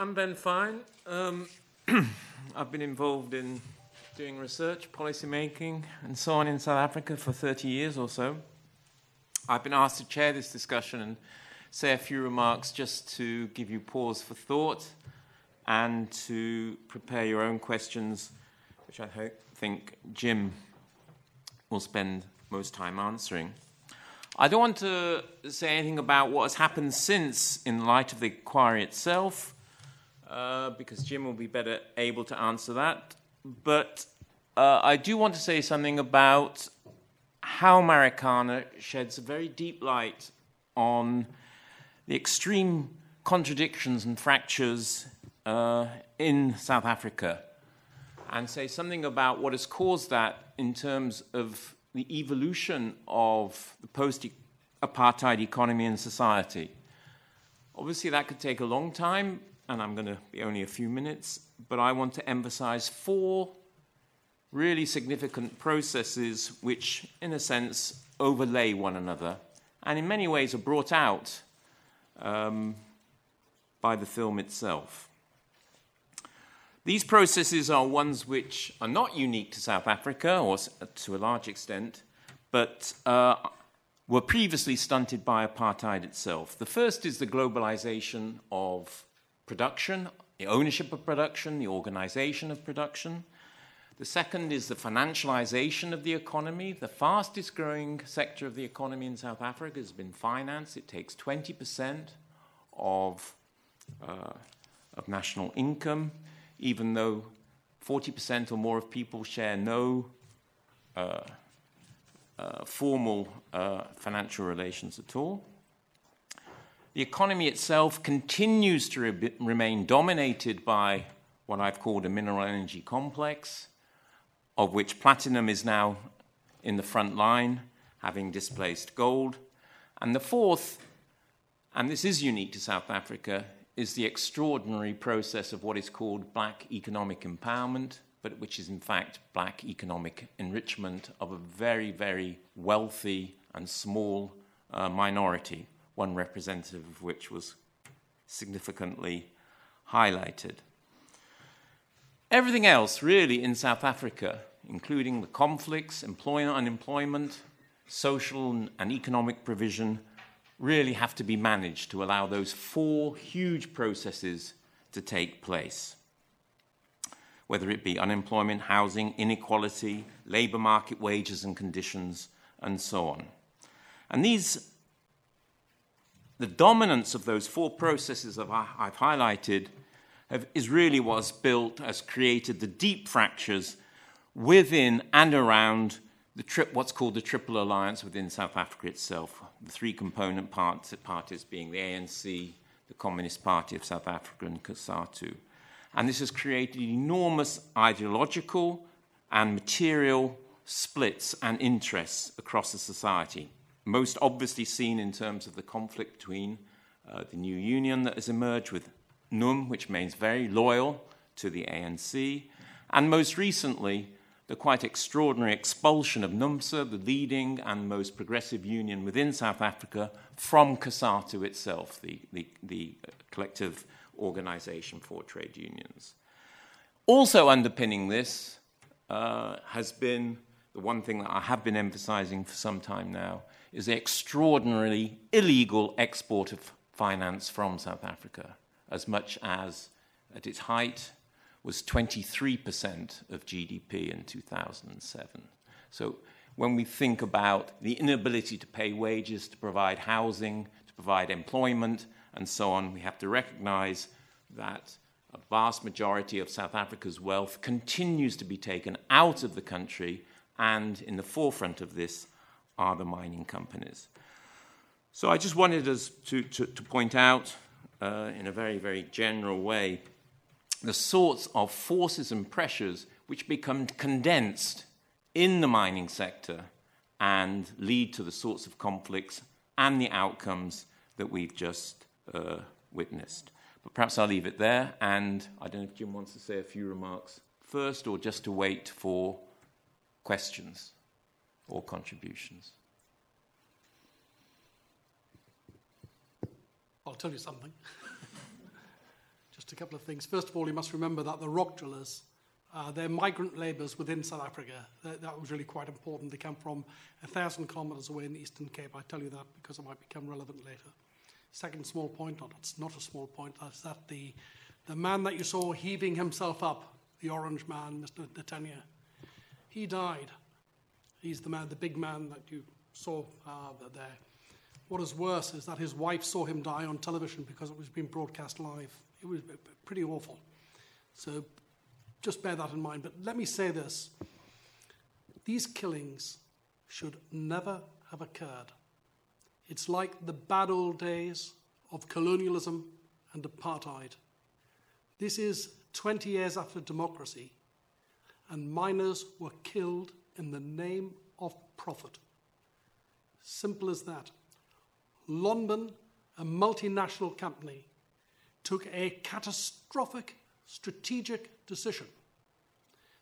I'm Ben Fine. Um, I've been involved in doing research, policy making, and so on in South Africa for 30 years or so. I've been asked to chair this discussion and say a few remarks just to give you pause for thought and to prepare your own questions, which I hope, think Jim will spend most time answering. I don't want to say anything about what has happened since in light of the inquiry itself, uh, because Jim will be better able to answer that. But uh, I do want to say something about how Marikana sheds a very deep light on the extreme contradictions and fractures uh, in South Africa and say something about what has caused that in terms of the evolution of the post apartheid economy and society. Obviously, that could take a long time, and I'm going to be only a few minutes, but I want to emphasize four really significant processes which, in a sense, overlay one another and in many ways are brought out um, by the film itself. These processes are ones which are not unique to South Africa, or to a large extent, but uh, were previously stunted by apartheid itself. The first is the globalization of production, the ownership of production, the organization of production. The second is the financialization of the economy. The fastest growing sector of the economy in South Africa has been finance. It takes 20% of, uh, of national income even though 40% or more of people share no uh, uh, formal uh, financial relations at all. The economy itself continues to re- remain dominated by what I've called a mineral energy complex, of which platinum is now in the front line, having displaced gold. And the fourth, and this is unique to South Africa, is the extraordinary process of what is called black economic empowerment, but which is in fact black economic enrichment of a very, very wealthy and small uh, minority, one representative of which was significantly highlighted. Everything else, really, in South Africa, including the conflicts, employment, unemployment, social and economic provision, really have to be managed to allow those four huge processes to take place. Whether it be unemployment, housing, inequality, labor market wages and conditions, and so on. And these, the dominance of those four processes that I've highlighted have, is really what's built, has created the deep fractures within and around the trip, what's called the Triple Alliance within South Africa itself, the three component parts, parties being the ANC, the Communist Party of South Africa, and COSATU. And this has created enormous ideological and material splits and interests across the society. Most obviously seen in terms of the conflict between uh, the new union that has emerged with NUM, which remains very loyal to the ANC, and most recently, the quite extraordinary expulsion of NUMSA, the leading and most progressive union within South Africa, from COSATU itself, the, the, the collective organization for trade unions. Also underpinning this uh, has been the one thing that I have been emphasizing for some time now is the extraordinarily illegal export of finance from South Africa, as much as at its height was 23% of GDP in 2007. So when we think about the inability to pay wages, to provide housing, to provide employment, and so on, we have to recognize that a vast majority of South Africa's wealth continues to be taken out of the country, and in the forefront of this are the mining companies. So I just wanted us to, to, to point out uh, in a very, very general way the sorts of forces and pressures which become condensed in the mining sector and lead to the sorts of conflicts and the outcomes that we've just uh, witnessed. But perhaps I'll leave it there, and I don't know if Jim wants to say a few remarks first or just to wait for questions or contributions. I'll tell you something. Just a couple of things. First of all, you must remember that the rock drillers, uh, they're migrant labourers within South Africa. That, that, was really quite important. They come from a thousand kilometres away in the Eastern Cape. I tell you that because it might become relevant later. Second small point, not, it's not a small point, is that the, the man that you saw heaving himself up, the orange man, Mr. Netanya, he died. He's the man, the big man that you saw uh, there. What is worse is that his wife saw him die on television because it was being broadcast live. It was pretty awful. So just bear that in mind. But let me say this these killings should never have occurred. It's like the bad old days of colonialism and apartheid. This is 20 years after democracy, and miners were killed in the name of profit. Simple as that. Lonmin, a multinational company, took a catastrophic strategic decision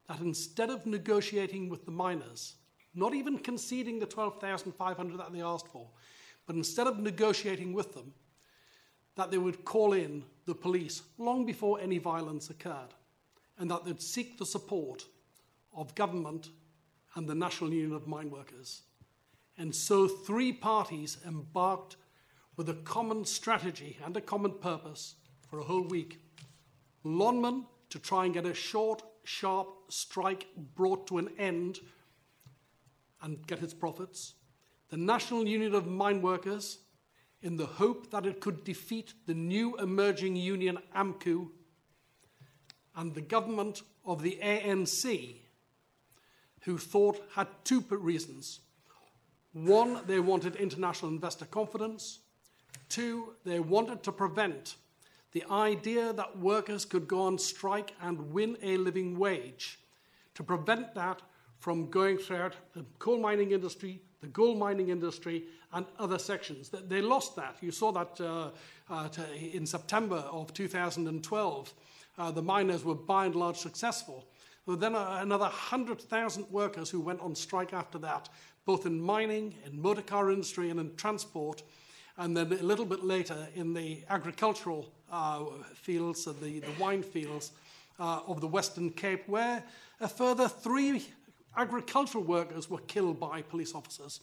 that instead of negotiating with the miners, not even conceding the 12,500 that they asked for, but instead of negotiating with them, that they would call in the police long before any violence occurred, and that they'd seek the support of government and the National Union of Mine Workers. And so three parties embarked with a common strategy and a common purpose for a whole week. Lonmin to try and get a short, sharp strike brought to an end and get its profits. The National Union of Mine Workers, in the hope that it could defeat the new emerging union AMCU, and the government of the ANC, who thought had two reasons. One, they wanted international investor confidence. Two, they wanted to prevent the idea that workers could go on strike and win a living wage, to prevent that from going throughout the coal mining industry, the gold mining industry, and other sections. They lost that. You saw that uh, uh, in September of 2012. Uh, the miners were by and large successful. There were then another 100,000 workers who went on strike after that, both in mining, in motor car industry, and in transport. And then a little bit later in the agricultural uh, fields and the, the wine fields uh, of the Western Cape, where a further three agricultural workers were killed by police officers.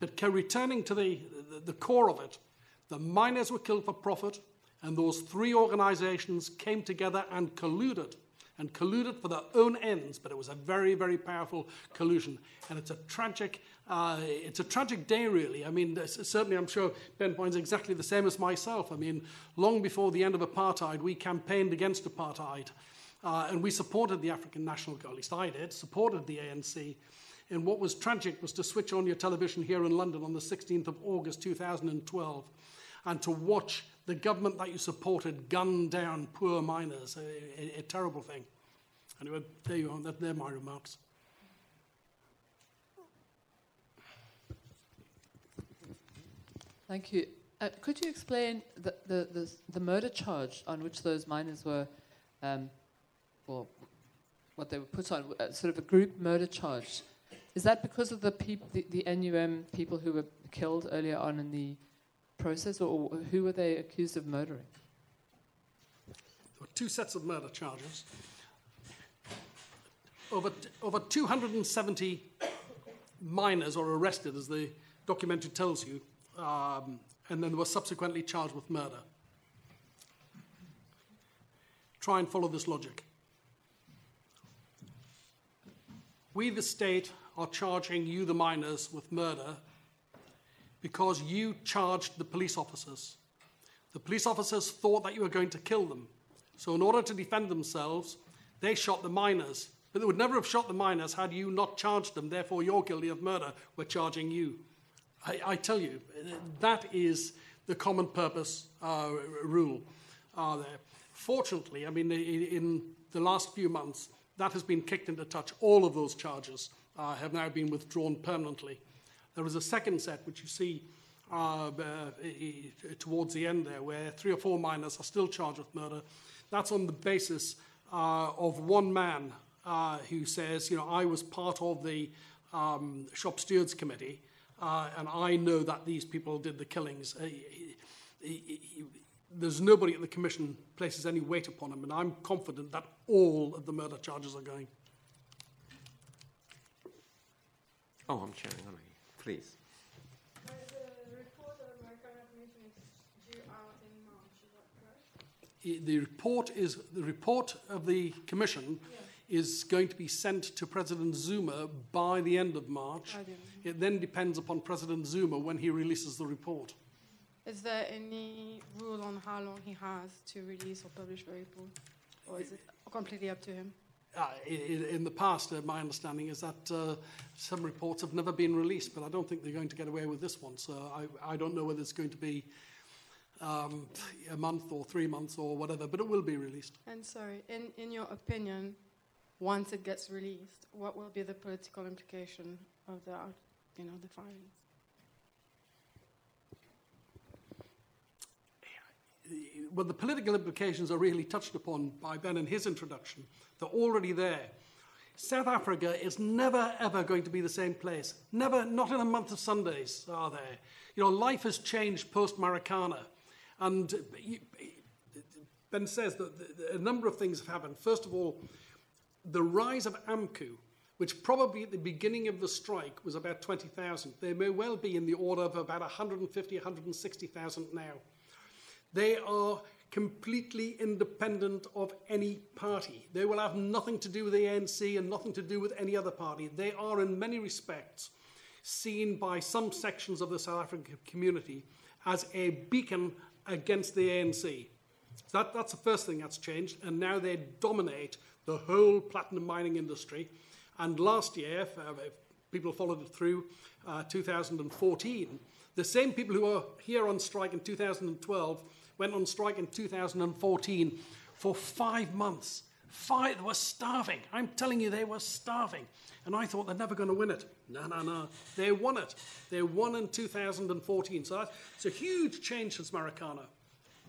But returning to the, the, the core of it, the miners were killed for profit, and those three organizations came together and colluded and colluded for their own ends, but it was a very, very powerful collusion. And it's a tragic, uh, it's a tragic day, really. I mean, certainly I'm sure Ben Point's exactly the same as myself. I mean, long before the end of apartheid, we campaigned against apartheid. Uh, and we supported the African National, at least I did, supported the ANC. And what was tragic was to switch on your television here in London on the 16th of August 2012 and to watch the government that you supported gunned down poor miners, a, a, a terrible thing. Anyway, there you are. They're my remarks. Thank you. Uh, could you explain the, the, the, the, murder charge on which those miners were, um, well, what they were put on, uh, sort of a group murder charge? Is that because of the, peop- the, the NUM people who were killed earlier on in the process, or who were they accused of murdering? There were two sets of murder charges. Over, over 270 miners are arrested, as the documentary tells you, um, and then were subsequently charged with murder. Try and follow this logic. We, the state, are charging you, the miners, with murder because you charged the police officers. The police officers thought that you were going to kill them. So, in order to defend themselves, they shot the miners. But they would never have shot the miners had you not charged them. Therefore, you're guilty of murder. We're charging you. I, I tell you, that is the common purpose uh, rule uh, there. Fortunately, I mean, in the last few months, that has been kicked into touch. All of those charges uh, have now been withdrawn permanently. There is a second set, which you see uh, uh, towards the end there, where three or four miners are still charged with murder. That's on the basis uh, of one man uh, who says, you know, I was part of the um, shop stewards committee, uh, and I know that these people did the killings. He, he, there's nobody at the Commission places any weight upon him, and I'm confident that all of the murder charges are going. Oh, I'm chairing, aren't I? Please. The report of the Commission is due out in March, is that correct? I- The report is the report of the Commission is going to be sent to President Zuma by the end of March. It then depends upon President Zuma when he releases the report. Is there any rule on how long he has to release or publish the report? Or is it completely up to him? Uh, i- i- in the past, uh, my understanding is that uh, some reports have never been released, but I don't think they're going to get away with this one. So I, I don't know whether it's going to be um, a month or three months or whatever, but it will be released. And sorry, in, in your opinion, once it gets released, what will be the political implication of the, you know, the findings? Well, the political implications are really touched upon by Ben in his introduction. They're already there. South Africa is never, ever going to be the same place. Never, not in a month of Sundays are there. You know, life has changed post Marikana. And Ben says that a number of things have happened. First of all, the rise of AMCU, which probably at the beginning of the strike was about 20,000, they may well be in the order of about 150, 160,000 now. They are completely independent of any party. They will have nothing to do with the ANC and nothing to do with any other party. They are, in many respects, seen by some sections of the South African community as a beacon against the ANC. That, that's the first thing that's changed, and now they dominate the whole platinum mining industry. And last year, if, uh, if people followed it through uh, 2014, the same people who were here on strike in 2012 went on strike in 2014 for five months. Five, they were starving. I'm telling you, they were starving. And I thought they're never going to win it. No, no, no. They won it. They won in 2014. So that's, it's a huge change since Marikana.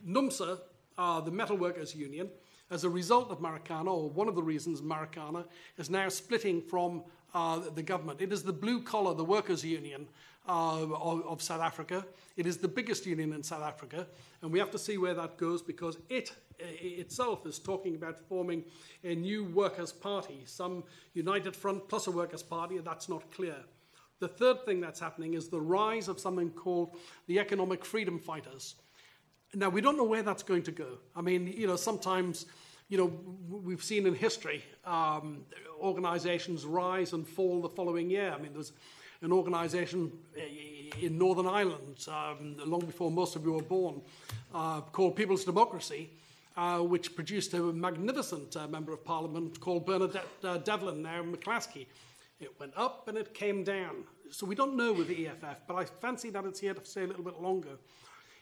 NUMSA, uh, the metalworkers union, as a result of Marikana, or one of the reasons Marikana, is now splitting from uh, the government. It is the blue collar, the workers' union uh, of, of South Africa. It is the biggest union in South Africa, and we have to see where that goes because it itself is talking about forming a new workers' party, some united front plus a workers' party, and that's not clear. The third thing that's happening is the rise of something called the economic freedom fighters. Now, we don't know where that's going to go. I mean, you know, sometimes, you know, we've seen in history um, organizations rise and fall the following year. I mean, there was an organization in Northern Ireland, um, long before most of you were born, uh, called People's Democracy, uh, which produced a magnificent uh, member of parliament called Bernadette uh, Devlin, now McAliskey. It went up and it came down. So we don't know with the EFF, but I fancy that it's here to stay a little bit longer.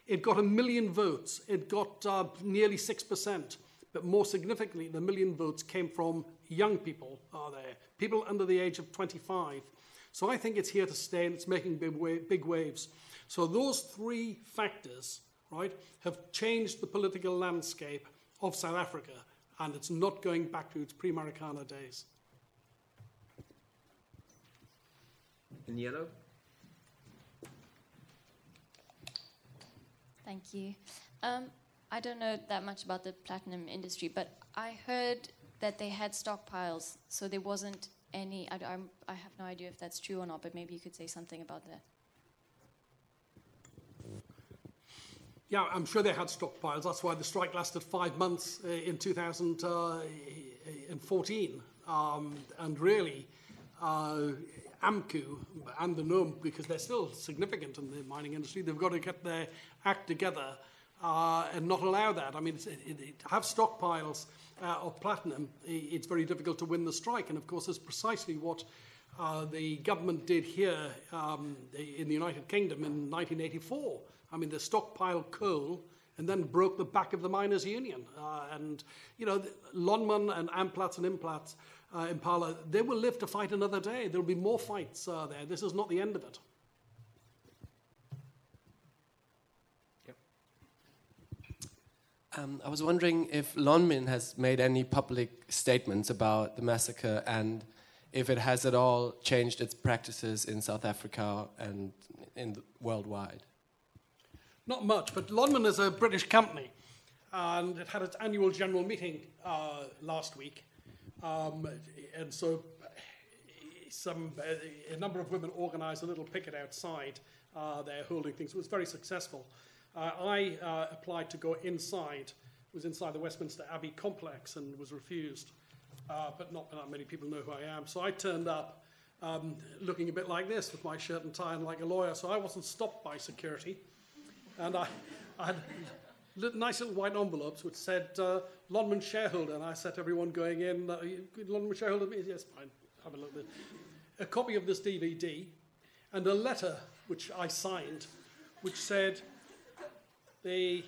It got a million votes. It got uh, nearly 6%. But more significantly, the million votes came from young people, are there? People under the age of 25. So I think it's here to stay and it's making big, wa- big waves. So those three factors, right, have changed the political landscape of South Africa. And it's not going back to its pre Marikana days. In yellow? Thank you. Um, I don't know that much about the platinum industry, but I heard that they had stockpiles, so there wasn't any. I, I'm, I have no idea if that's true or not, but maybe you could say something about that. Yeah, I'm sure they had stockpiles. That's why the strike lasted five months uh, in 2014. Um, and really, uh, AMCU and the NUM, because they're still significant in the mining industry, they've got to get their act together uh, and not allow that. I mean, it's, it, it, to have stockpiles uh, of platinum, it's very difficult to win the strike. And of course, that's precisely what uh, the government did here um, in the United Kingdom in 1984. I mean, they stockpiled coal and then broke the back of the miners' union. Uh, and, you know, Lonmin and Amplats and Implats, uh, Impala, they will live to fight another day. There will be more fights uh, there. This is not the end of it. Um, I was wondering if Lonmin has made any public statements about the massacre and if it has at all changed its practices in South Africa and in the, worldwide. Not much, but Lonmin is a British company, and it had its annual general meeting uh, last week. Um, and so some, a number of women organised a little picket outside uh, there holding things. It was very successful. Uh, I uh, applied to go inside, was inside the Westminster Abbey complex and was refused. Uh, but not that many people know who I am. So I turned up um, looking a bit like this with my shirt and tie and like a lawyer. So I wasn't stopped by security. And I, I had nice little white envelopes which said uh, Lonmin shareholder. And I said everyone going in, uh, Lonmin shareholder? Yes, fine, have a look. At a copy of this DVD and a letter which I signed which said the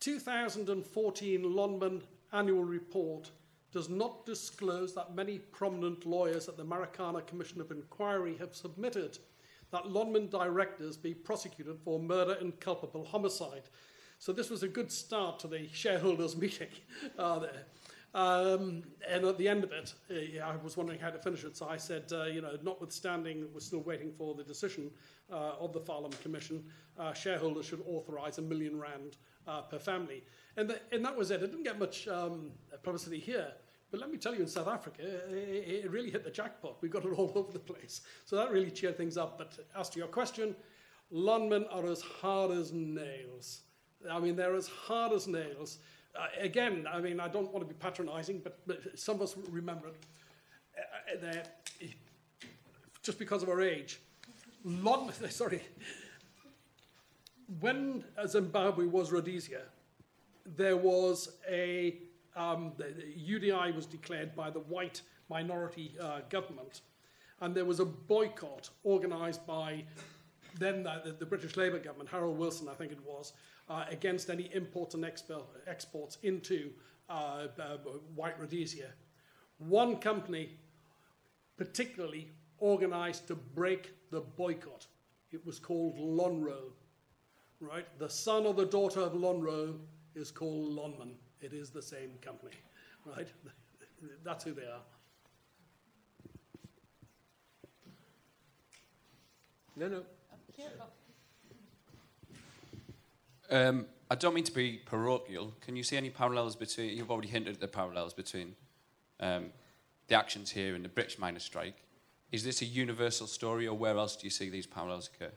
2014 Lonmin annual report does not disclose that many prominent lawyers at the Marikana Commission of Inquiry have submitted that Lonmin directors be prosecuted for murder and culpable homicide. So this was a good start to the shareholders' meeting uh, there. Um, and at the end of it, uh, I was wondering how to finish it. So I said, uh, you know, notwithstanding, we're still waiting for the decision uh, of the Farlam Commission, uh, shareholders should authorise a million rand uh, per family. And, the, and that was it. It didn't get much um, publicity here. But let me tell you, in South Africa, it, it really hit the jackpot. We got it all over the place. So that really cheered things up. But as to your question, Lonmin are as hard as nails. I mean, they're as hard as nails. Uh, again, I mean, I don't want to be patronizing, but, but some of us remember it. Uh, uh just because of our age. Lon, sorry. When Zimbabwe was Rhodesia, there was a um, the, the UDI was declared by the white minority uh, government, and there was a boycott organised by then the, the, British Labour government, Harold Wilson, I think it was, uh, against any imports and expo- exports into uh, uh, white Rhodesia. One company particularly organised to break the boycott. It was called Lonrho, right? The son or the daughter of Lonrho is called Lonmin. It is the same company, right? That's who they are. No, no. Um, I don't mean to be parochial. Can you see any parallels between? You've already hinted at the parallels between um, the actions here and the British miners' strike. Is this a universal story, or where else do you see these parallels occur?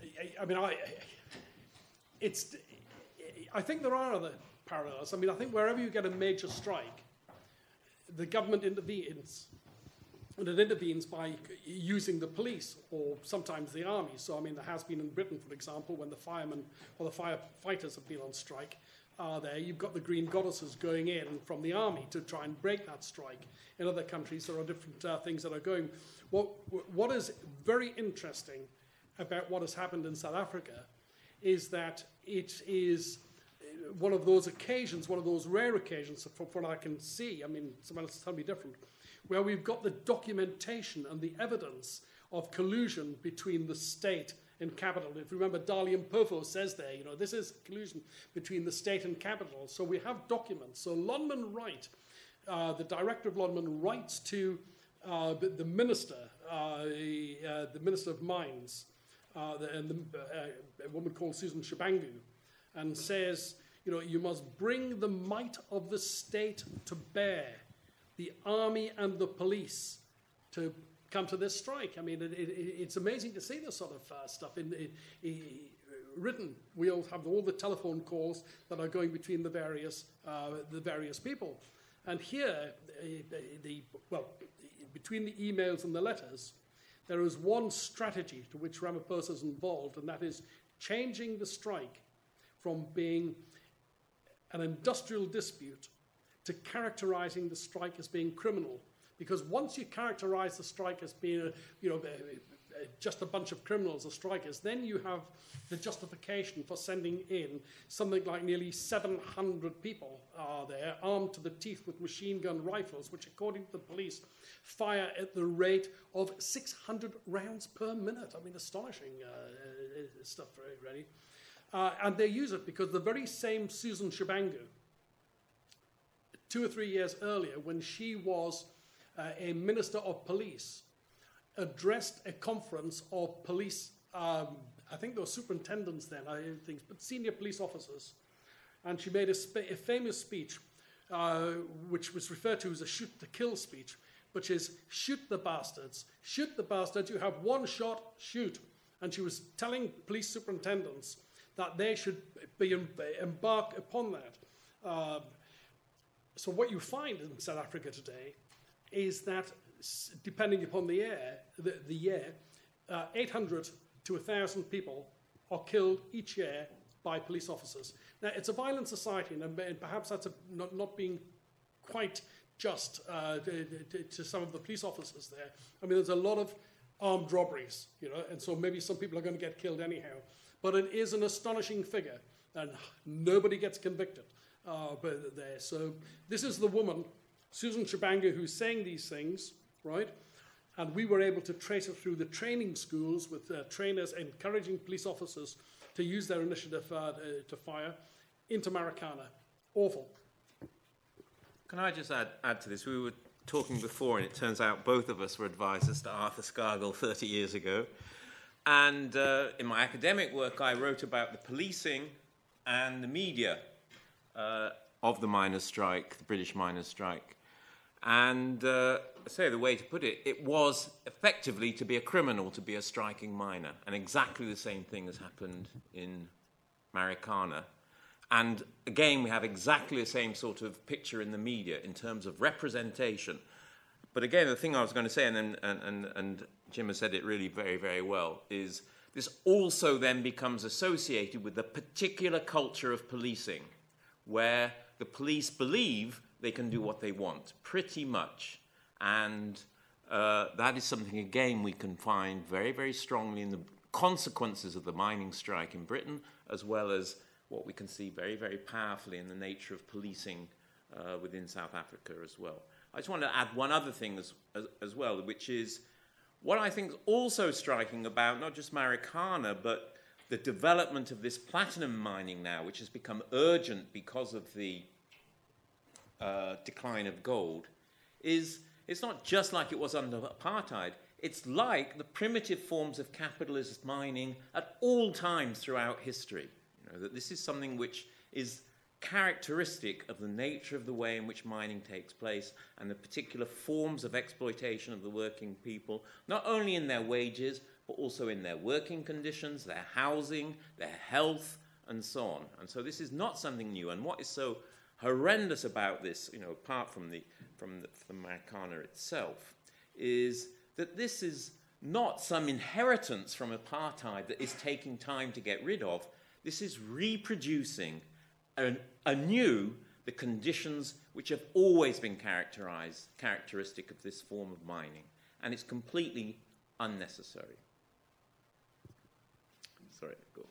I, I mean, I, it's, I think there are other parallels. I mean, I think wherever you get a major strike, the government intervenes. And it intervenes by using the police or sometimes the army. So, I mean, there has been in Britain, for example, when the firemen or the firefighters have been on strike, uh, there you've got the green goddesses going in from the army to try and break that strike. In other countries, there are different uh, things that are going. What, what is very interesting about what has happened in South Africa is that it is uh, one of those occasions, one of those rare occasions, from what I can see, I mean, someone else tell me different, where we've got the documentation and the evidence of collusion between the state and capital. If you remember, Dali Mpofu says there, you know, this is collusion between the state and capital. So we have documents. So Lonmin Wright, uh, the director of Lonmin, writes to uh, the minister, uh, uh, the minister of mines, uh, the, and the, uh, a woman called Susan Shabangu, and says, you know, you must bring the might of the state to bear, the army and the police to come to this strike. I mean, it, it, it's amazing to see this sort of uh, stuff in, in, written. We all have all the telephone calls that are going between the various uh, the various people, and here the, the well between the emails and the letters, there is one strategy to which Ramaphosa is involved, and that is changing the strike from being an industrial dispute to characterizing the strike as being criminal. Because once you characterize the strike as being, a, you know, just a bunch of criminals or strikers, then you have the justification for sending in something like nearly 700 people are there, armed to the teeth with machine gun rifles, which, according to the police, fire at the rate of 600 rounds per minute. I mean, astonishing uh, uh stuff, really. Uh, and they use it because the very same Susan Shabangu, two or three years earlier, when she was uh, a minister of police, addressed a conference of police, um, I think there were superintendents then, I think, but senior police officers. And she made a, sp- a famous speech, uh, which was referred to as a shoot to kill speech, which is shoot the bastards, shoot the bastards, you have one shot, shoot. And she was telling police superintendents that they should be em- embark upon that. Um, so what you find in South Africa today is that, depending upon the year, the, the year, uh, 800 to 1,000 people are killed each year by police officers. Now, it's a violent society, and, and perhaps that's a, not, not being quite just uh, to, to, to some of the police officers there. I mean, there's a lot of armed robberies, you know, and so maybe some people are going to get killed anyhow. But it is an astonishing figure, and nobody gets convicted uh, but there. So this is the woman, Susan Shabangu, who's saying these things, right? And we were able to trace it through the training schools with uh, trainers encouraging police officers to use their initiative uh, to fire into Marikana. Awful. Can I just add, add to this? We were talking before, and it turns out both of us were advisors to Arthur Scargill 30 years ago. And uh, in my academic work, I wrote about the policing and the media uh, of the miners' strike, the British miners' strike. And uh, I say the way to put it, it was effectively to be a criminal to be a striking miner. And exactly the same thing has happened in Marikana. And again, we have exactly the same sort of picture in the media in terms of representation. But again, the thing I was going to say, and, and, and, and Jim has said it really very, very well, is this also then becomes associated with the particular culture of policing, where the police believe they can do what they want, pretty much. And uh, that is something, again, we can find very, very strongly in the consequences of the mining strike in Britain, as well as what we can see very, very powerfully in the nature of policing uh, within South Africa as well. I just want to add one other thing as, as, as well, which is what I think is also striking about not just Marikana, but the development of this platinum mining now, which has become urgent because of the uh, decline of gold, is it's not just like it was under apartheid. It's like the primitive forms of capitalist mining at all times throughout history. You know, that this is something which is characteristic of the nature of the way in which mining takes place and the particular forms of exploitation of the working people, not only in their wages, but also in their working conditions, their housing, their health, and so on. And so this is not something new. And what is so horrendous about this, you know, apart from the from the, from itself, is that this is not some inheritance from apartheid that is taking time to get rid of. This is reproducing an, anew the conditions which have always been characterized, characteristic of this form of mining. And it's completely unnecessary. Sorry, go.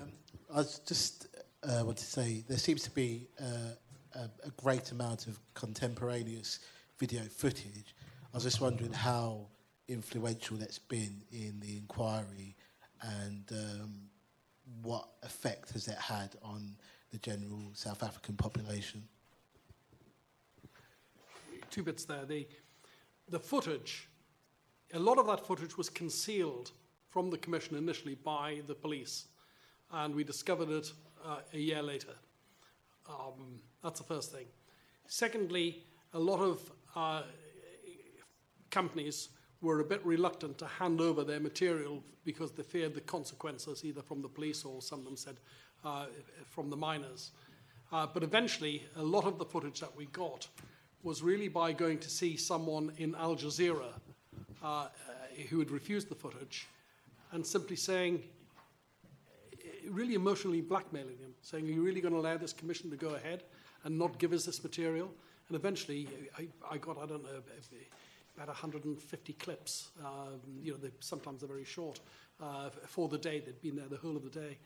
Um, I was just uh, want to say there seems to be uh, a, a great amount of contemporaneous video footage. I was just wondering how influential that's been in the inquiry and um, what effect has that had on the general South African population? Two bits there. The, the footage, a lot of that footage was concealed from the commission initially by the police, and we discovered it uh, a year later. Um, that's the first thing. Secondly, a lot of uh, companies were a bit reluctant to hand over their material because they feared the consequences, either from the police or some of them said uh, from the miners. Uh, but eventually, a lot of the footage that we got was really by going to see someone in Al Jazeera uh, who had refused the footage and simply saying, really emotionally blackmailing him, saying, Are you really going to allow this commission to go ahead and not give us this material? And eventually, I, I got, I don't know, about 150 clips. Um, you know, they, sometimes they're very short uh, for the day. They'd been there the whole of the day.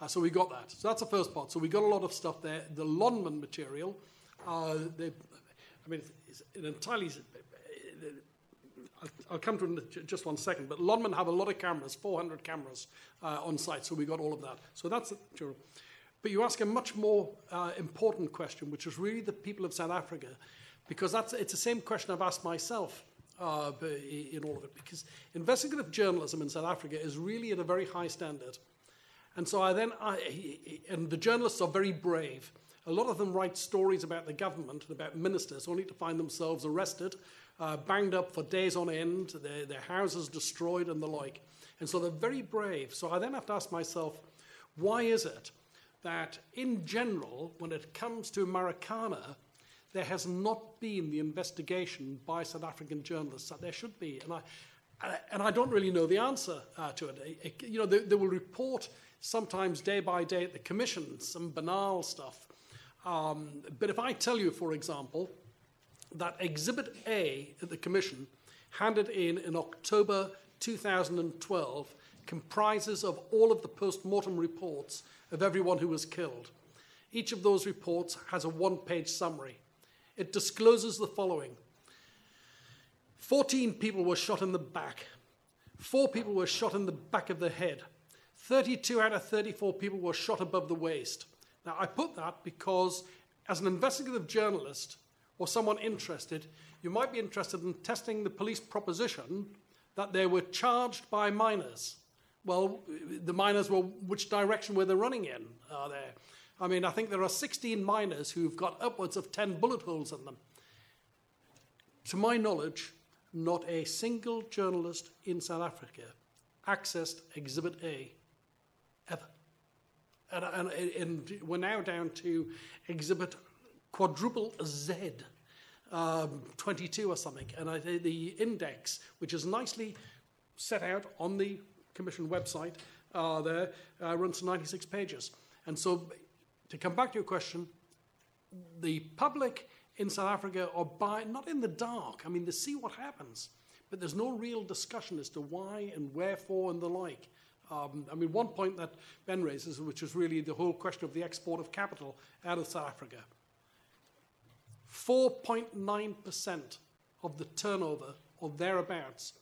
Uh, so we got that. So that's the first part. So we got a lot of stuff there. The Lonmin material, uh, I mean, it's an entirely. I'll, come to it in just one second. But Lonmin have a lot of cameras, 400 cameras uh, on site. So we got all of that. So that's true. But you ask a much more uh, important question, which is really the people of South Africa, because that's, it's the same question I've asked myself uh, in all of it because investigative journalism in South Africa is really at a very high standard. And so I then, I, and the journalists are very brave. A lot of them write stories about the government and about ministers, only to find themselves arrested, uh, banged up for days on end, their, their houses destroyed, and the like. And so they're very brave. So I then have to ask myself, why is it that, in general, when it comes to Marikana, there has not been the investigation by South African journalists that there should be? And I, and I don't really know the answer uh, to it. It- it- You know, they, they will report sometimes day by day at the commission some banal stuff. Um, but if I tell you, for example, that Exhibit A at the Commission, handed in in October 2012, comprises of all of the post mortem reports of everyone who was killed. Each of those reports has a one page summary. It discloses the following 14 people were shot in the back, four people were shot in the back of the head, 32 out of 34 people were shot above the waist. Now, I put that because, as an investigative journalist or someone interested, you might be interested in testing the police proposition that they were charged by miners. Well, the miners were, which direction were they running in? Are there? I mean, I think there are 16 miners who've got upwards of 10 bullet holes in them. To my knowledge, not a single journalist in South Africa accessed Exhibit A ever. And, and, and we're now down to Exhibit Quadruple Z, um, 22 or something. And I, the index, which is nicely set out on the Commission website, uh, there uh, runs to 96 pages. And so, to come back to your question, the public in South Africa are by, not in the dark. I mean, they see what happens, but there's no real discussion as to why and wherefore and the like. Um, I mean, one point that Ben raises, which is really the whole question of the export of capital out of South Africa. 4.9% of the turnover or thereabouts,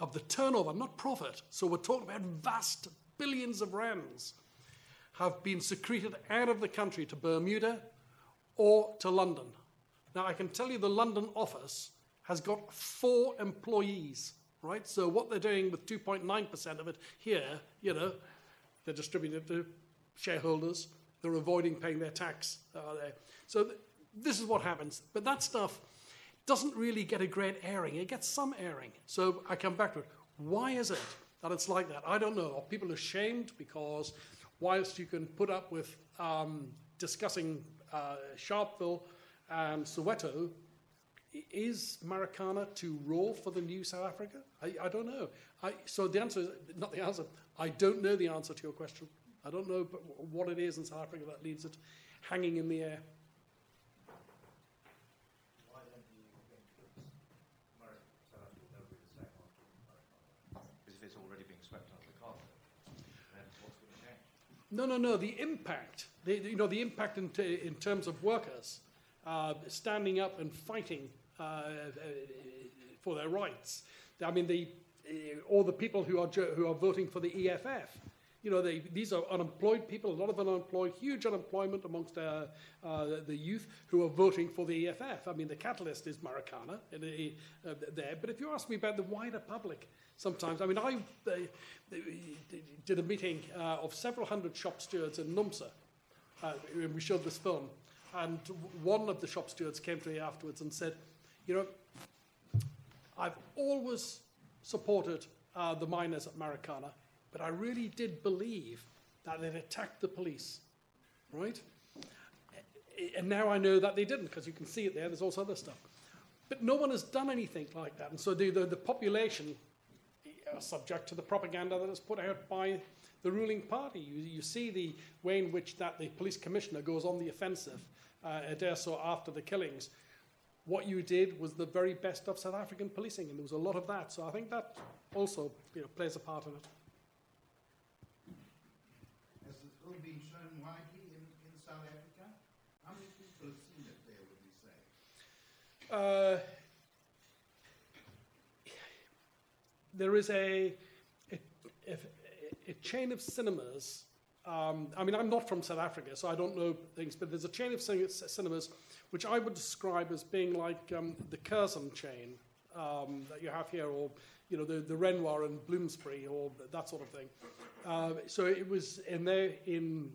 of the turnover, not profit, so we're talking about vast billions of rands, have been secreted out of the country to Bermuda or to London. Now, I can tell you the London office has got four employees, right? So, what they're doing with 2.9% of it here, you know, they're distributing it to shareholders, they're avoiding paying their tax uh. So, th- this is what happens. But that stuff doesn't really get a great airing, it gets some airing. So, I come back to it. Why is it that it's like that? I don't know. Are people ashamed because whilst you can put up with um, discussing uh, Sharpeville and Soweto, is Marikana too raw for the new South Africa? I, I don't know. I, so the answer is not the answer. I don't know the answer to your question. I don't know what it is in South Africa that leaves it hanging in the air. Because if it's already being swept under the carpet, then what's going to change? No, no, no. The impact, the, you know, the impact in, t- in terms of workers uh, standing up and fighting uh, uh, for their rights. I mean, the, uh, all the people who are who are voting for the EFF. You know, they, these are unemployed people, a lot of unemployed, huge unemployment amongst uh, the youth who are voting for the EFF. I mean, the catalyst is Marikana in a, uh, there. But if you ask me about the wider public, sometimes, I mean, I uh, did a meeting uh, of several hundred shop stewards in Numsa, uh, and we showed this film. And one of the shop stewards came to me afterwards and said, You know, I've always supported uh, the miners at Marikana, but I really did believe that they'd attacked the police, right? And now I know that they didn't, because you can see it there, there's also other stuff. But no one has done anything like that. And so the, the, the population are subject to the propaganda that is put out by the ruling party. You, you see the way in which that the police commissioner goes on the offensive uh, a day or so after the killings. What you did was the very best of South African policing, and there was a lot of that. So I think that also you know, plays a part in it. Has the film been shown widely in, in South Africa? How many people have seen it there, would you say? Uh, there is a, a, a, chain of cinemas. Um, I mean, I'm not from South Africa, so I don't know things, but there's a chain of cinemas which I would describe as being like um, the Curzon chain um, that you have here, or you know the the Renoir and Bloomsbury, or that sort of thing. Uh, so it was in there in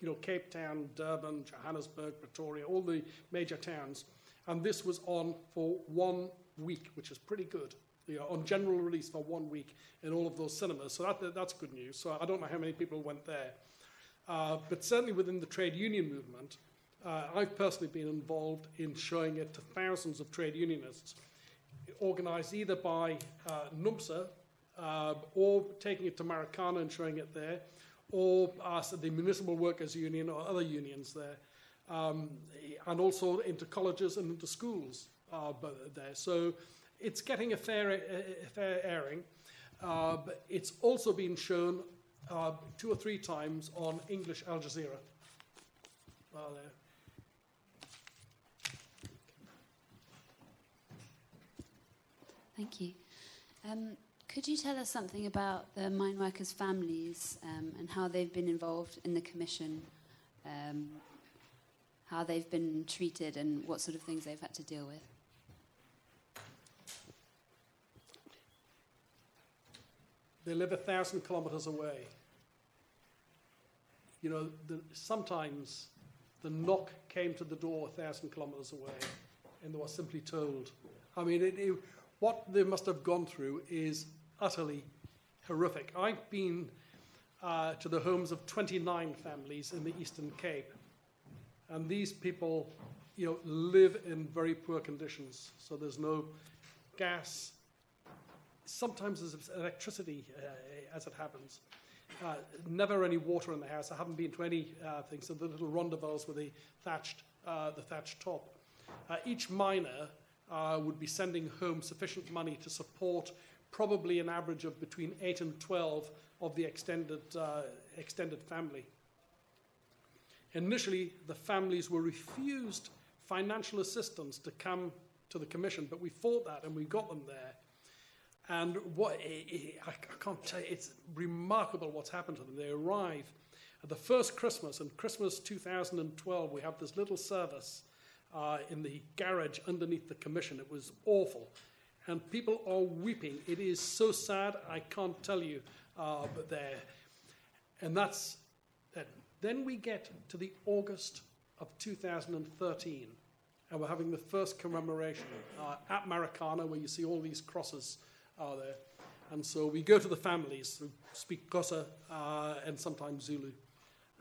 you know Cape Town, Durban, Johannesburg, Pretoria, all the major towns, and this was on for one week, which is pretty good. You know, on general release for one week in all of those cinemas. So that, that's good news. So I don't know how many people went there. Uh, but certainly within the trade union movement, uh, I've personally been involved in showing it to thousands of trade unionists, organised either by uh, NUMSA uh, or taking it to Marikana and showing it there, or uh, the Municipal Workers Union or other unions there, um, and also into colleges and into schools uh, there. So it's getting a fair, a, fair airing. Uh, but it's also been shown uh, two or three times on English Al Jazeera. There. Thank you. Um, could you tell us something about the mine workers' families um, and how they've been involved in the commission, um, how they've been treated, and what sort of things they've had to deal with? They live a thousand kilometers away. You know, the, sometimes the knock came to the door a thousand kilometers away and they were simply told. I mean, it, it, what they must have gone through is utterly horrific. I've been uh, to the homes of 29 families in the Eastern Cape, and these people, you know, live in very poor conditions. So there's no gas. Sometimes there's electricity, uh, as it happens. Uh, never any water in the house. I haven't been to any uh, things. So the little rondavels with the thatched, uh, the thatched top. Uh, each miner uh, would be sending home sufficient money to support probably an average of between 8 and 12 of the extended, extended family. Initially, the families were refused financial assistance to come to the commission, but we fought that and we got them there. And what I can't tell you, it's remarkable what's happened to them. They arrive at the first Christmas, and Christmas 2012, we have this little service uh, in the garage underneath the commission. It was awful. And people are weeping. It is so sad, I can't tell you, uh, but there. And that's that. Then we get to the August of 2013, and we're having the first commemoration uh, at Marikana, where you see all these crosses are there. And so we go to the families who speak Xhosa uh, and sometimes Zulu,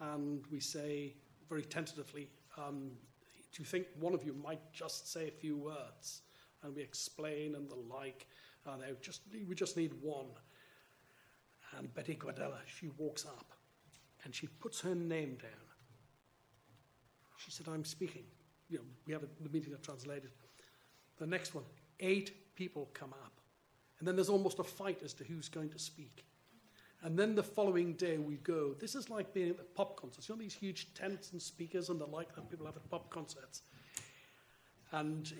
and we say very tentatively, um, do you think one of you might just say a few words? And we explain and the like. Uh, just, we just need one. And Betty Guadella, she walks up and she puts her name down. She said, I'm speaking. You know, we have a, the meeting I've translated. The next one, eight people come up. And then there's almost a fight as to who's going to speak. And then the following day we go. This is like being at the pop concerts. You know these huge tents and speakers and the like that people have at pop concerts. And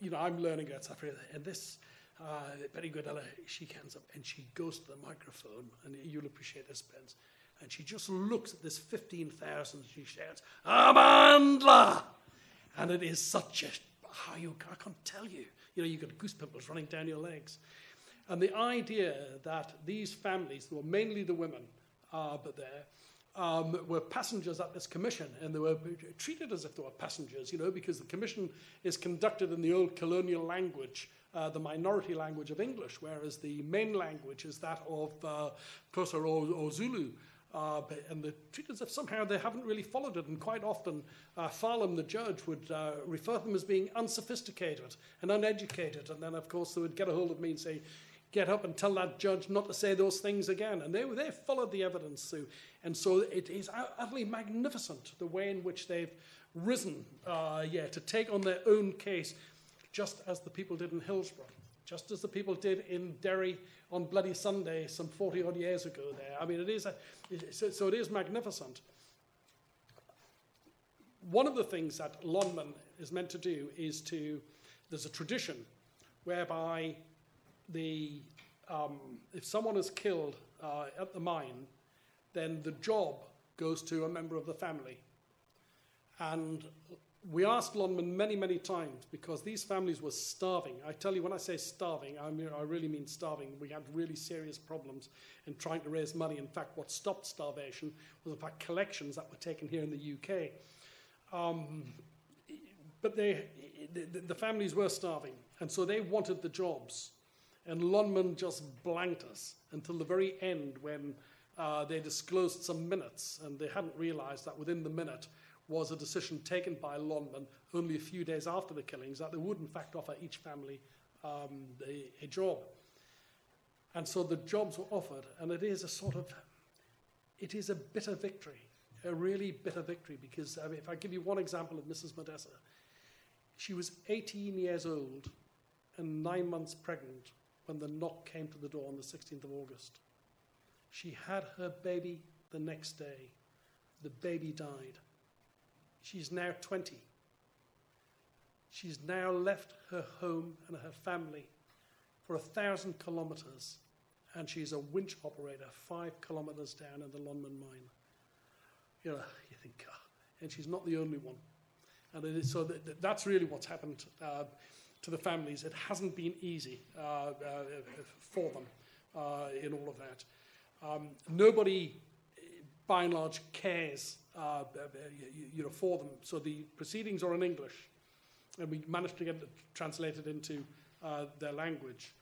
you know I'm learning about South Africa, and this uh, Betty Guadella, she comes up and she goes to the microphone, and you'll appreciate this, Spence. And she just looks at this 15,000 and she shouts, Amandla! And it is such a, how you, I can't tell you. You know, you've got goose pimples running down your legs. And the idea that these families, who were mainly the women, uh, but there, um, were passengers at this commission, and they were treated as if they were passengers, you know, because the commission is conducted in the old colonial language, uh, the minority language of English, whereas the main language is that of uh, Xhosa or, or Zulu. Uh, and they're treated as if somehow they haven't really followed it. And quite often, uh, Farlam, the judge, would uh, refer to them as being unsophisticated and uneducated. And then, of course, they would get a hold of me and say, get up and tell that judge not to say those things again. And they, they followed the evidence through. And so it is utterly magnificent the way in which they've risen uh, yeah, to take on their own case, just as the people did in Hillsborough, just as the people did in Derry on Bloody Sunday some 40 odd years ago there. I mean, it is a, so, it is magnificent. One of the things that Lonmin is meant to do is to, there's a tradition whereby the, um, if someone is killed uh, at the mine, then the job goes to a member of the family. And we asked Lonmin many, many times because these families were starving. I tell you, when I say starving, I, mean, I really mean starving. We had really serious problems in trying to raise money. In fact, what stopped starvation was, in fact, collections that were taken here in the UK. Um, but they, the, the families were starving, and so they wanted the jobs. And Lonmin just blanked us until the very end when uh, they disclosed some minutes, and they hadn't realized that within the minute was a decision taken by Lonmin only a few days after the killings that they would, in fact, offer each family um, a, a job. And so the jobs were offered, and it is a sort of, it is a bitter victory, a really bitter victory, because I mean, if I give you one example of Mrs. Modessa, she was 18 years old and nine months pregnant when the knock came to the door on the 16th of August. She had her baby the next day. The baby died. She's now 20. She's now left her home and her family for a thousand kilometers, and she's a winch operator five kilometers down in the Lonmin mine. You know, you think, oh, and she's not the only one. And so that, that's really what's happened uh, to the families. It hasn't been easy uh, uh, for them uh, in all of that. Um, nobody, by and large, cares uh, you, know, for them. So the proceedings are in English, and we managed to get it translated into uh, their language.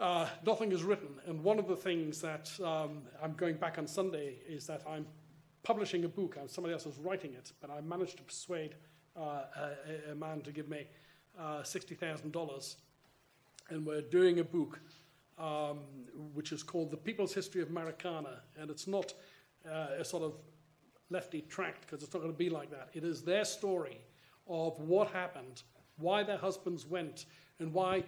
Uh, nothing is written, and one of the things that um, I'm going back on Sunday is that I'm publishing a book, somebody else is writing it, but I managed to persuade uh, a, a, man to give me uh, $60,000, and we're doing a book um, which is called The People's History of Marikana, and it's not uh, a sort of lefty tract because it's not going to be like that. It is their story of what happened, why their husbands went, and why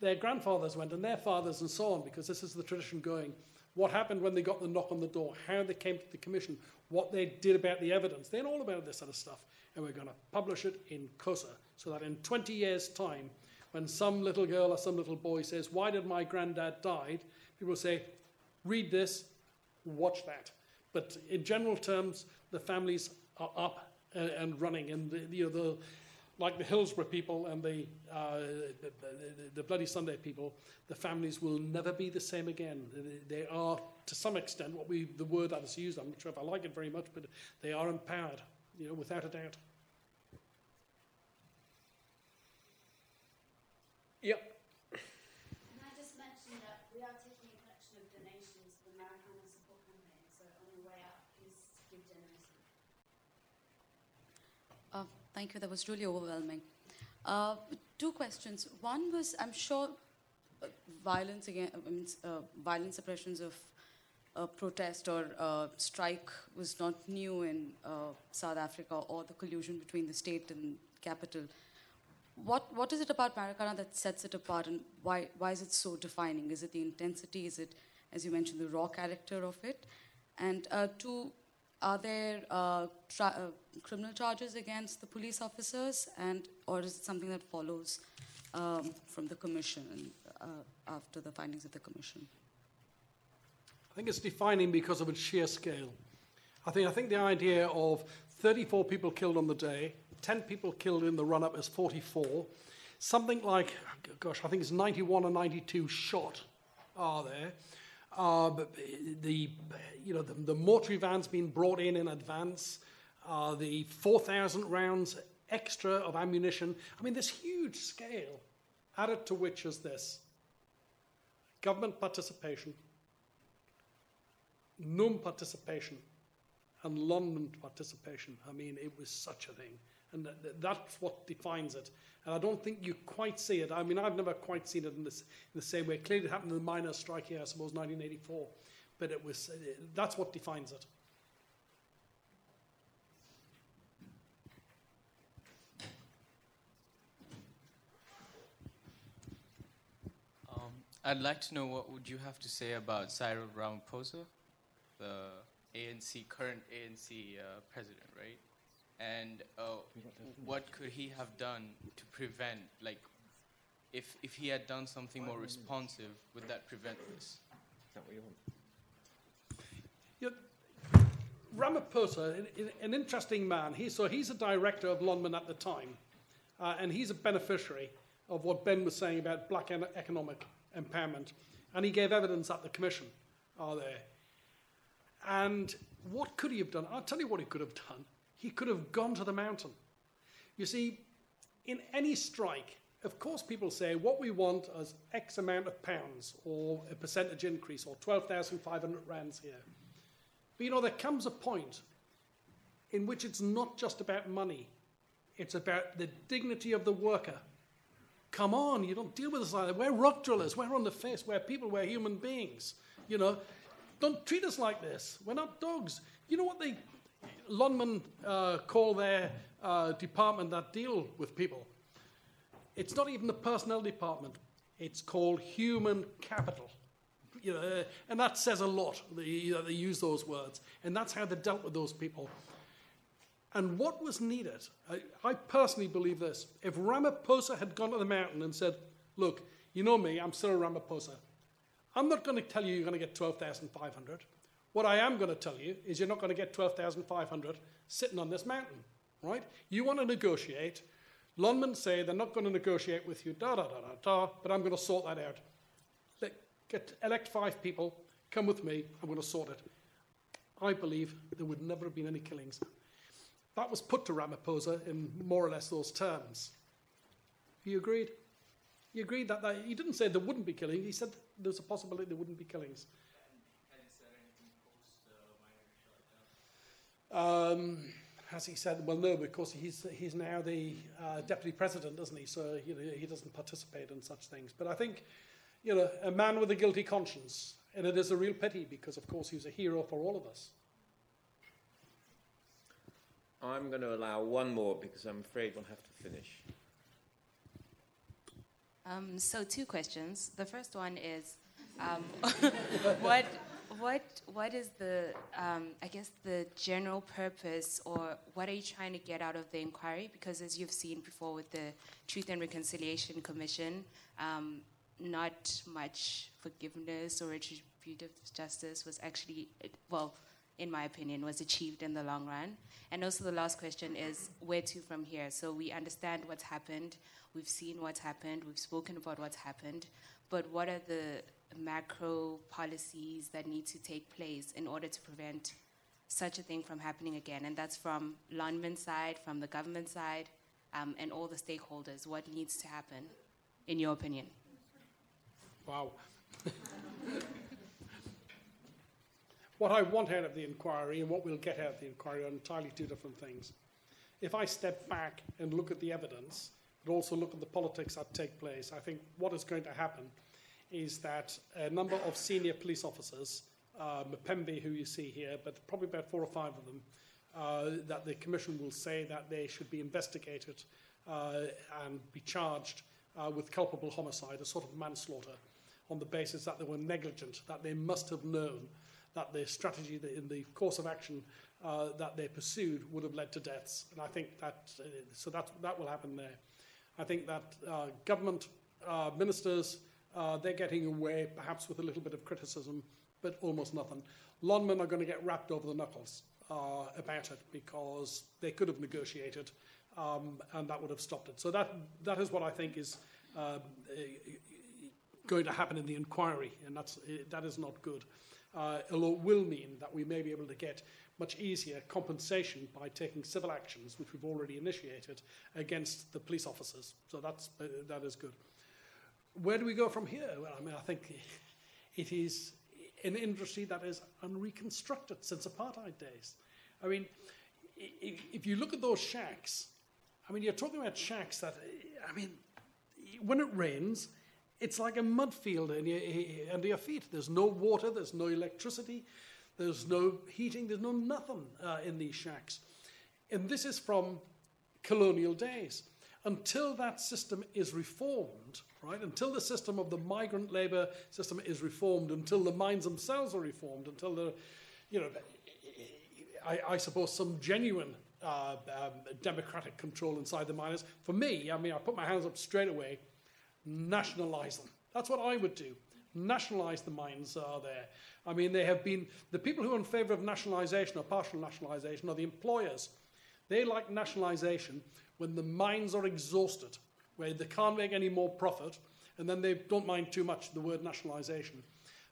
their grandfathers went, and their fathers, and so on, because this is the tradition going. What happened when they got the knock on the door, how they came to the commission, what they did about the evidence. They're all about this sort of stuff. And we're going to publish it in Xhosa so that in 20 years' time, when some little girl or some little boy says, Why did my granddad die? People say, Read this, watch that. But in general terms, the families are up and, and running. And the, you know, the, like the Hillsborough people and the, uh, the, Bloody Sunday people, the families will never be the same again. They are, to some extent, what we the word that is used. I'm not sure if I like it very much, but they are empowered, you know, without a doubt. Yep. Can I just mention that we are taking a collection of donations for the Marikana Support Campaign, so on your way out, please give generously. Uh, thank you. That was really overwhelming. Uh, two questions. One was, I'm sure uh, violence against, I mean, uh, violent suppressions of uh, protest or uh, strike was not new in South Africa or the collusion between the state and capital. What, what is it about Marikana that sets it apart and why, why is it so defining? Is it the intensity? Is it, as you mentioned, the raw character of it? And uh, two, are there uh, uh, criminal charges against the police officers and or is it something that follows um, from the commission uh, after the findings of the commission? I think it's defining because of its sheer scale. I think, I think the idea of 34 people killed on the day, 10 people killed in the run up as 44. Something like, gosh, I think it's 91 or 92 shot are there. Uh, the, you know, the, the mortuary van's been brought in in advance. Uh, the 4,000 rounds extra of ammunition. I mean, this huge scale, added to which is this government participation, NUM participation, and Lonmin participation. I mean, it was such a thing. And that's what defines it. And I don't think you quite see it. I mean, I've never quite seen it in, this, in the same way. Clearly, it happened in the miners' strike here, I suppose, 1984. But it was, uh, that's what defines it. Um, I'd like to know what would you have to say about Cyril Ramaphosa, the ANC current ANC uh, president, right? And uh, what could he have done to prevent, like, if if he had done something more responsive, would that prevent this? Is that what you want? Ramaphosa, an, an interesting man. He, so he's a director of Lonmin at the time, uh, and he's a beneficiary of what Ben was saying about black en- economic empowerment. And he gave evidence at the commission uh, there. And what could he have done? I'll tell you what he could have done. He could have gone to the mountain. You see, in any strike, of course, people say what we want is X amount of pounds or a percentage increase or 12,500 rands here. But you know, there comes a point in which it's not just about money, it's about the dignity of the worker. Come on, you don't deal with us like that. We're rock drillers, we're on the face, we're people, we're human beings. You know, don't treat us like this. We're not dogs. You know what they, Lonmin uh, call their uh, department that deal with people? It's not even the personnel department. It's called human capital. You know, uh, and that says a lot. They, you know, they use those words. And that's how they dealt with those people. And what was needed, I, I personally believe this. If Ramaphosa had gone to the mountain and said, Look, you know me, I'm Cyril Ramaphosa. I'm not going to tell you you're going to get 12,500. What I am going to tell you is you're not going to get 12,500 sitting on this mountain, right? You want to negotiate. Lonmin say they're not going to negotiate with you, da da da da da, but I'm going to sort that out. Let, get, elect five people, come with me, I'm going to sort it. I believe there would never have been any killings. That was put to Ramaphosa in more or less those terms. You agreed? You agreed that, that he didn't say there wouldn't be killings, he said there's a possibility there wouldn't be killings. Um, has he said, well, no, because he's, he's now the uh, deputy president, isn't he? So you know, he doesn't participate in such things. But I think, you know, a man with a guilty conscience, and it is a real pity because, of course, he's a hero for all of us. I'm going to allow one more because I'm afraid we'll have to finish. Um, so two questions. The first one is, um, what, what, what is the, um, I guess, the general purpose, or what are you trying to get out of the inquiry? Because as you've seen before with the Truth and Reconciliation Commission, um, not much forgiveness or retributive justice was actually, well, in my opinion, was achieved in the long run. And also, the last question is where to from here? So, we understand what's happened, we've seen what's happened, we've spoken about what's happened, but what are the macro policies that need to take place in order to prevent such a thing from happening again? And that's from Lonmin's side, from the government side, um, and all the stakeholders. What needs to happen, in your opinion? Wow. what I want out of the inquiry and what we'll get out of the inquiry are entirely two different things. If I step back and look at the evidence, but also look at the politics that take place, I think what is going to happen is that a number of senior police officers, uh, Mpembe, who you see here, but probably about four or five of them, uh, that the Commission will say that they should be investigated uh, and be charged uh, with culpable homicide, a sort of manslaughter, on the basis that they were negligent, that they must have known that the strategy that in the course of action uh, that they pursued would have led to deaths. And I think that, uh, so that, that will happen there. I think that uh, government uh, ministers, uh, they're getting away perhaps with a little bit of criticism, but almost nothing. Lonmin are going to get wrapped over the knuckles uh, about it because they could have negotiated um, and that would have stopped it. So that, that is what I think is um, going to happen in the inquiry, and that's, that is not good uh, although it will mean that we may be able to get much easier compensation by taking civil actions, which we've already initiated, against the police officers. So that's, uh, that is good. Where do we go from here? Well, I mean, I think it is an industry that is unreconstructed since apartheid days. I mean, if you look at those shacks, I mean, you're talking about shacks that, I mean, when it rains, it's like a mud field under your feet. There's no water, there's no electricity, there's no heating, there's no nothing uh, in these shacks. And this is from colonial days. Until that system is reformed, right, until the system of the migrant labor system is reformed, until the mines themselves are reformed, until the, you know, I, I suppose some genuine uh, um, democratic control inside the miners. For me, I mean, I put my hands up straight away nationalise them. That's what I would do. nationalise the mines are there. I mean, they have been, the people who are in favour of nationalisation or partial nationalisation are the employers. They like nationalisation when the mines are exhausted, where they can't make any more profit, and then they don't mind too much the word nationalisation.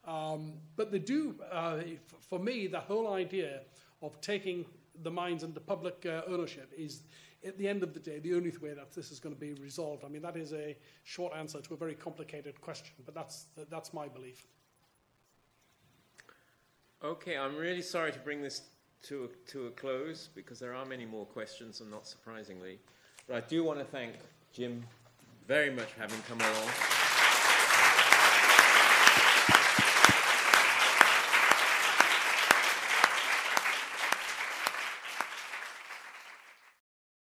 Um, but they do, uh, for me, the whole idea of taking the mines into public uh, ownership is, at the end of the day, the only way that this is going to be resolved. I mean, that is a short answer to a very complicated question, but that's, that's my belief. Okay, I'm really sorry to bring this to a, to a close because there are many more questions, and not surprisingly. But I do want to thank Jim very much for having come along.